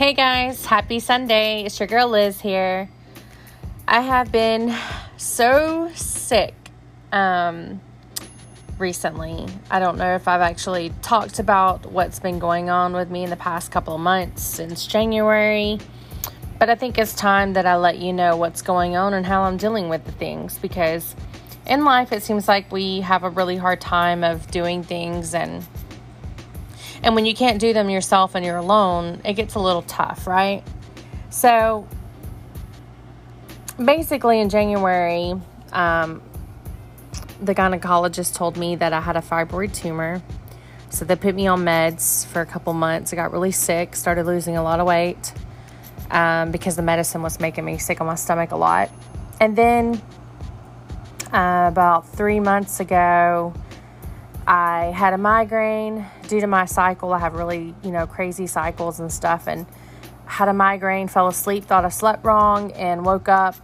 Hey guys, happy Sunday. It's your girl Liz here. I have been so sick um, recently. I don't know if I've actually talked about what's been going on with me in the past couple of months since January, but I think it's time that I let you know what's going on and how I'm dealing with the things because in life it seems like we have a really hard time of doing things and and when you can't do them yourself and you're alone, it gets a little tough, right? So basically, in January, um, the gynecologist told me that I had a fibroid tumor. So they put me on meds for a couple months. I got really sick, started losing a lot of weight um, because the medicine was making me sick on my stomach a lot. And then uh, about three months ago, I had a migraine due to my cycle. I have really, you know, crazy cycles and stuff. And had a migraine, fell asleep, thought I slept wrong, and woke up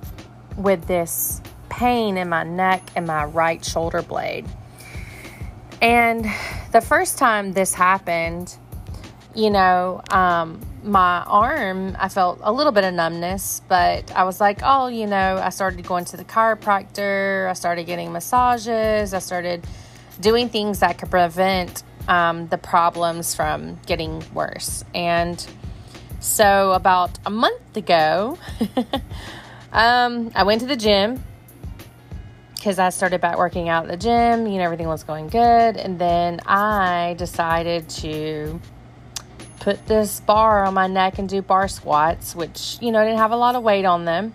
with this pain in my neck and my right shoulder blade. And the first time this happened, you know, um, my arm, I felt a little bit of numbness, but I was like, oh, you know, I started going to the chiropractor, I started getting massages, I started doing things that could prevent um, the problems from getting worse. And so, about a month ago, um, I went to the gym because I started back working out at the gym. You know, everything was going good. And then I decided to put this bar on my neck and do bar squats, which, you know, didn't have a lot of weight on them.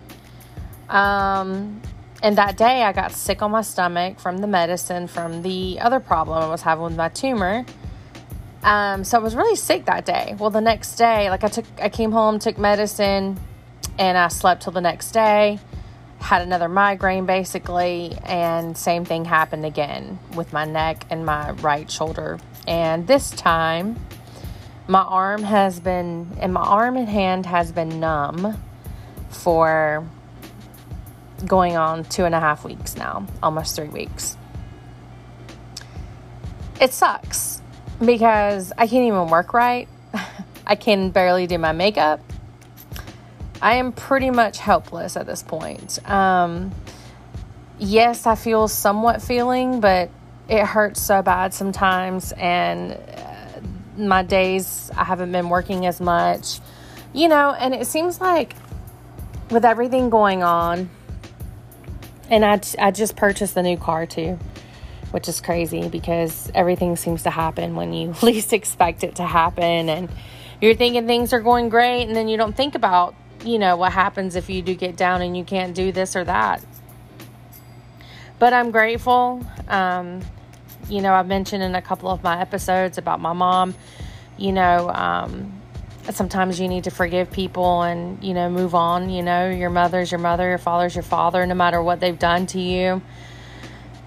Um, and that day, I got sick on my stomach from the medicine, from the other problem I was having with my tumor. Um, so I was really sick that day. Well, the next day, like I took, I came home, took medicine, and I slept till the next day. Had another migraine basically, and same thing happened again with my neck and my right shoulder. And this time, my arm has been, and my arm and hand has been numb for going on two and a half weeks now, almost three weeks. It sucks because I can't even work right. I can barely do my makeup. I am pretty much helpless at this point. Um, yes, I feel somewhat feeling, but it hurts so bad sometimes, and uh, my days I haven't been working as much, you know, and it seems like with everything going on, and I, I just purchased a new car too, which is crazy because everything seems to happen when you least expect it to happen. And you're thinking things are going great, and then you don't think about, you know, what happens if you do get down and you can't do this or that. But I'm grateful. Um, you know, I've mentioned in a couple of my episodes about my mom, you know, um, sometimes you need to forgive people and you know move on you know your mother's your mother your father's your father no matter what they've done to you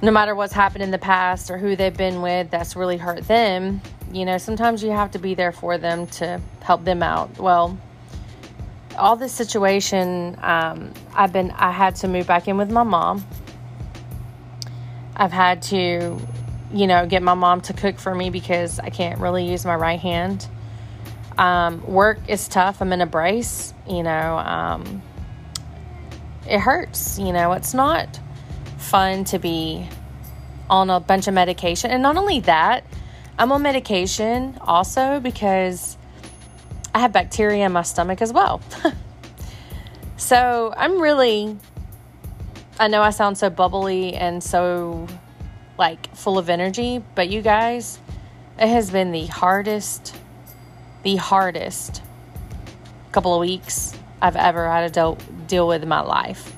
no matter what's happened in the past or who they've been with that's really hurt them. You know sometimes you have to be there for them to help them out. Well all this situation um, i've been i had to move back in with my mom. I've had to you know get my mom to cook for me because i can't really use my right hand um, work is tough. I'm in a brace. You know, um, it hurts. You know, it's not fun to be on a bunch of medication. And not only that, I'm on medication also because I have bacteria in my stomach as well. so I'm really, I know I sound so bubbly and so like full of energy, but you guys, it has been the hardest the hardest couple of weeks I've ever had to deal, deal with in my life.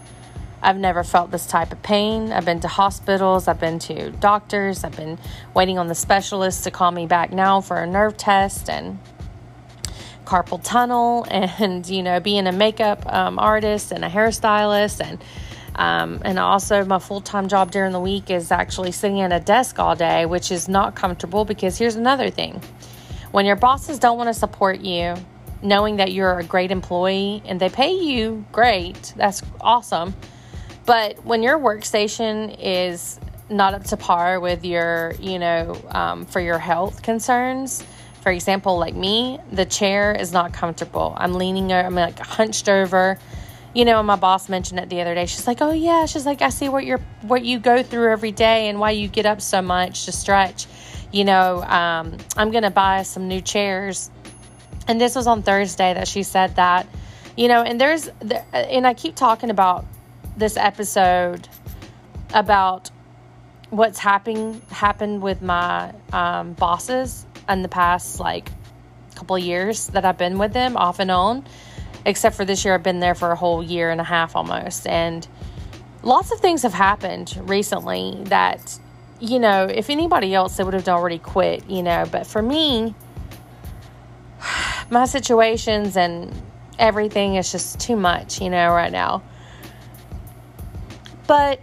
I've never felt this type of pain. I've been to hospitals, I've been to doctors, I've been waiting on the specialist to call me back now for a nerve test and carpal tunnel, and you know, being a makeup um, artist and a hairstylist, and um, and also my full time job during the week is actually sitting at a desk all day, which is not comfortable because here's another thing when your bosses don't want to support you, knowing that you're a great employee and they pay you great, that's awesome. But when your workstation is not up to par with your, you know, um, for your health concerns, For example, like me, the chair is not comfortable. I'm leaning I'm like hunched over. You know, my boss mentioned it the other day. She's like, "Oh yeah," she's like, "I see what you're what you go through every day and why you get up so much to stretch." You know, um, I'm gonna buy some new chairs. And this was on Thursday that she said that. You know, and there's and I keep talking about this episode about what's happening happened with my um, bosses in the past like couple years that I've been with them off and on. Except for this year, I've been there for a whole year and a half almost. And lots of things have happened recently that, you know, if anybody else, they would have already quit, you know. But for me, my situations and everything is just too much, you know, right now. But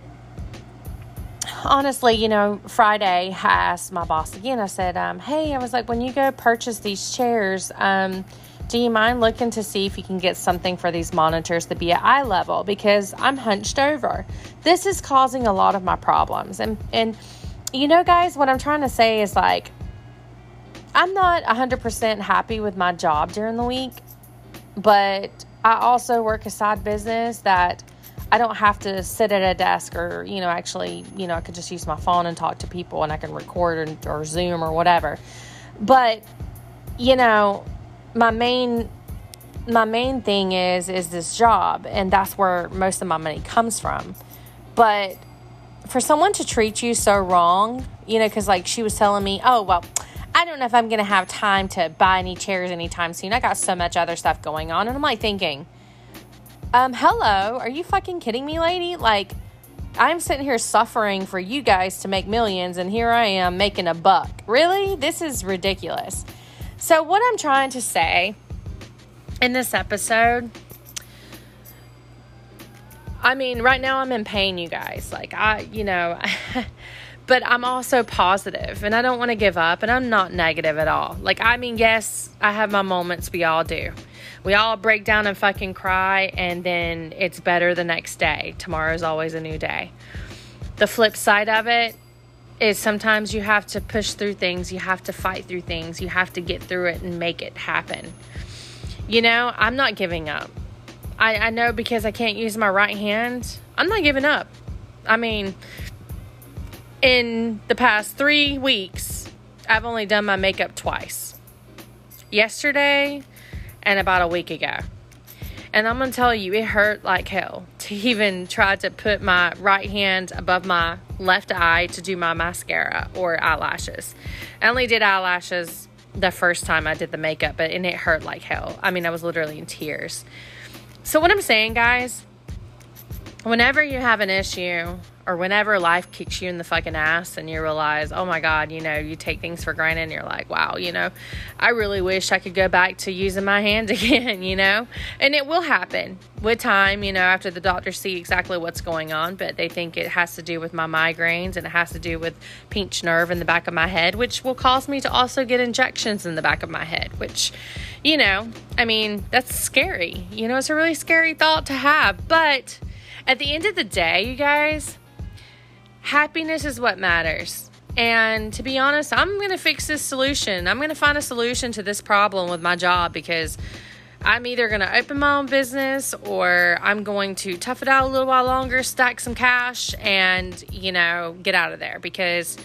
honestly, you know, Friday, I asked my boss again. I said, um, "Hey, I was like, when you go purchase these chairs, um, do you mind looking to see if you can get something for these monitors to be at eye level because I'm hunched over. This is causing a lot of my problems. And and you know, guys, what I'm trying to say is like, I'm not 100% happy with my job during the week, but I also work a side business that." I don't have to sit at a desk or, you know, actually, you know, I could just use my phone and talk to people and I can record or, or Zoom or whatever. But, you know, my main my main thing is is this job and that's where most of my money comes from. But for someone to treat you so wrong, you know, cuz like she was telling me, "Oh, well, I don't know if I'm going to have time to buy any chairs anytime soon. I got so much other stuff going on." And I'm like thinking, um, hello, are you fucking kidding me, lady? Like, I'm sitting here suffering for you guys to make millions, and here I am making a buck. Really? This is ridiculous. So, what I'm trying to say in this episode, I mean, right now I'm in pain, you guys. Like, I, you know, but I'm also positive and I don't want to give up and I'm not negative at all. Like, I mean, yes, I have my moments, we all do. We all break down and fucking cry, and then it's better the next day. Tomorrow's always a new day. The flip side of it is sometimes you have to push through things, you have to fight through things, you have to get through it and make it happen. You know, I'm not giving up. I, I know because I can't use my right hand, I'm not giving up. I mean, in the past three weeks, I've only done my makeup twice. Yesterday, and about a week ago. And I'm to tell you, it hurt like hell to even try to put my right hand above my left eye to do my mascara or eyelashes. I only did eyelashes the first time I did the makeup, but and it hurt like hell. I mean, I was literally in tears. So, what I'm saying, guys, whenever you have an issue or whenever life kicks you in the fucking ass and you realize, oh my God, you know, you take things for granted and you're like, wow, you know, I really wish I could go back to using my hand again, you know? And it will happen with time, you know, after the doctors see exactly what's going on, but they think it has to do with my migraines and it has to do with pinched nerve in the back of my head, which will cause me to also get injections in the back of my head, which, you know, I mean, that's scary. You know, it's a really scary thought to have, but at the end of the day, you guys, happiness is what matters. And to be honest, I'm going to fix this solution. I'm going to find a solution to this problem with my job because I'm either going to open my own business or I'm going to tough it out a little while longer, stack some cash, and, you know, get out of there. Because,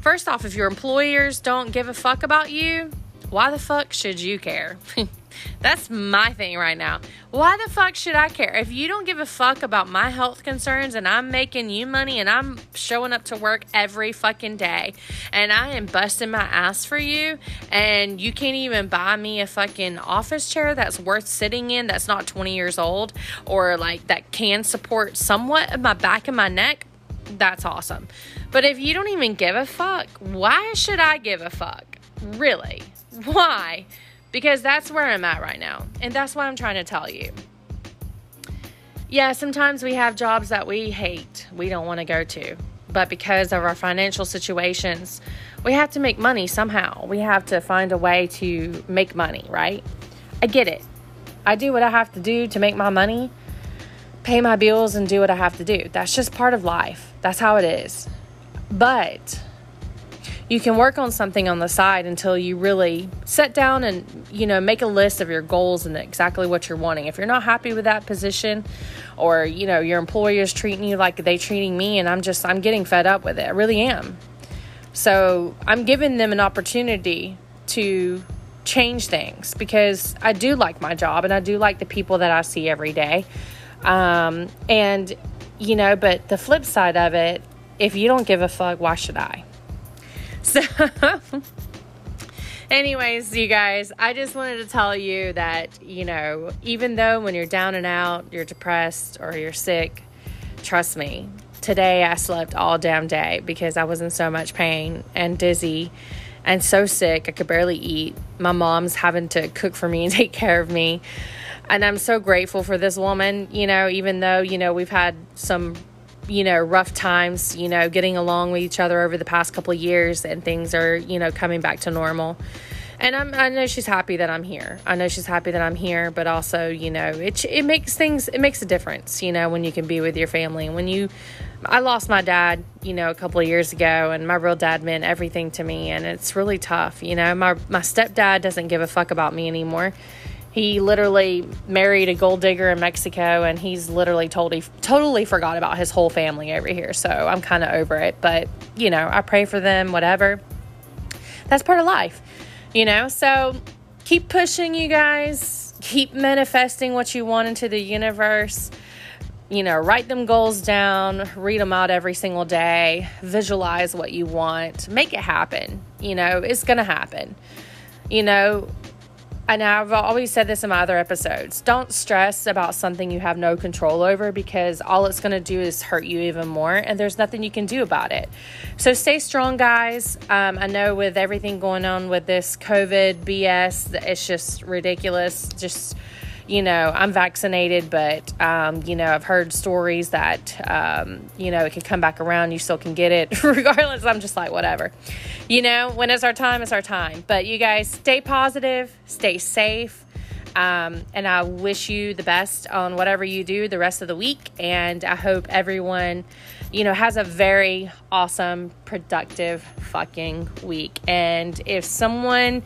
first off, if your employers don't give a fuck about you, why the fuck should you care? That's my thing right now. Why the fuck should I care? If you don't give a fuck about my health concerns and I'm making you money and I'm showing up to work every fucking day and I am busting my ass for you and you can't even buy me a fucking office chair that's worth sitting in that's not 20 years old or like that can support somewhat of my back and my neck, that's awesome. But if you don't even give a fuck, why should I give a fuck? Really? Why? Because that's where I'm at right now. And that's what I'm trying to tell you. Yeah, sometimes we have jobs that we hate, we don't want to go to. But because of our financial situations, we have to make money somehow. We have to find a way to make money, right? I get it. I do what I have to do to make my money, pay my bills, and do what I have to do. That's just part of life. That's how it is. But you can work on something on the side until you really sit down and you know make a list of your goals and exactly what you're wanting. If you're not happy with that position or you know your employer is treating you like they treating me and i'm just i'm getting fed up with it i really am. So i'm giving them an opportunity to change things because i do like my job and i do like the people that i see every day. Um, and you know but the flip side of it if you don't give a fuck why should i so, anyways, you guys, I just wanted to tell you that, you know, even though when you're down and out, you're depressed or you're sick, trust me, today I slept all damn day because I was in so much pain and dizzy and so sick. I could barely eat. My mom's having to cook for me and take care of me. And I'm so grateful for this woman, you know, even though, you know, we've had some you know, rough times, you know, getting along with each other over the past couple of years and things are, you know, coming back to normal. And I'm, I know she's happy that I'm here. I know she's happy that I'm here, but also, you know, it, it makes things, it makes a difference, you know, when you can be with your family. And when you, I lost my dad, you know, a couple of years ago, and my real dad meant everything to me. And it's really tough. You know, my, my stepdad doesn't give a fuck about me anymore he literally married a gold digger in Mexico and he's literally told he totally forgot about his whole family over here. So I'm kind of over it, but you know, I pray for them whatever. That's part of life. You know, so keep pushing you guys. Keep manifesting what you want into the universe. You know, write them goals down, read them out every single day, visualize what you want, make it happen. You know, it's going to happen. You know, and I've always said this in my other episodes don't stress about something you have no control over because all it's going to do is hurt you even more, and there's nothing you can do about it. So stay strong, guys. Um, I know with everything going on with this COVID BS, it's just ridiculous. Just you know, I'm vaccinated, but, um, you know, I've heard stories that, um, you know, it can come back around. You still can get it regardless. I'm just like, whatever. You know, when it's our time, it's our time. But you guys stay positive, stay safe. Um, and I wish you the best on whatever you do the rest of the week. And I hope everyone, you know, has a very awesome, productive fucking week. And if someone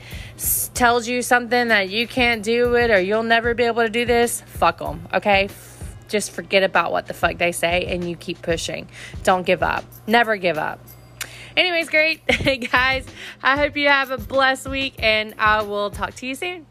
tells you something that you can't do it or you'll never be able to do this, fuck them, okay? Just forget about what the fuck they say and you keep pushing. Don't give up. Never give up. Anyways, great. Guys, I hope you have a blessed week and I will talk to you soon.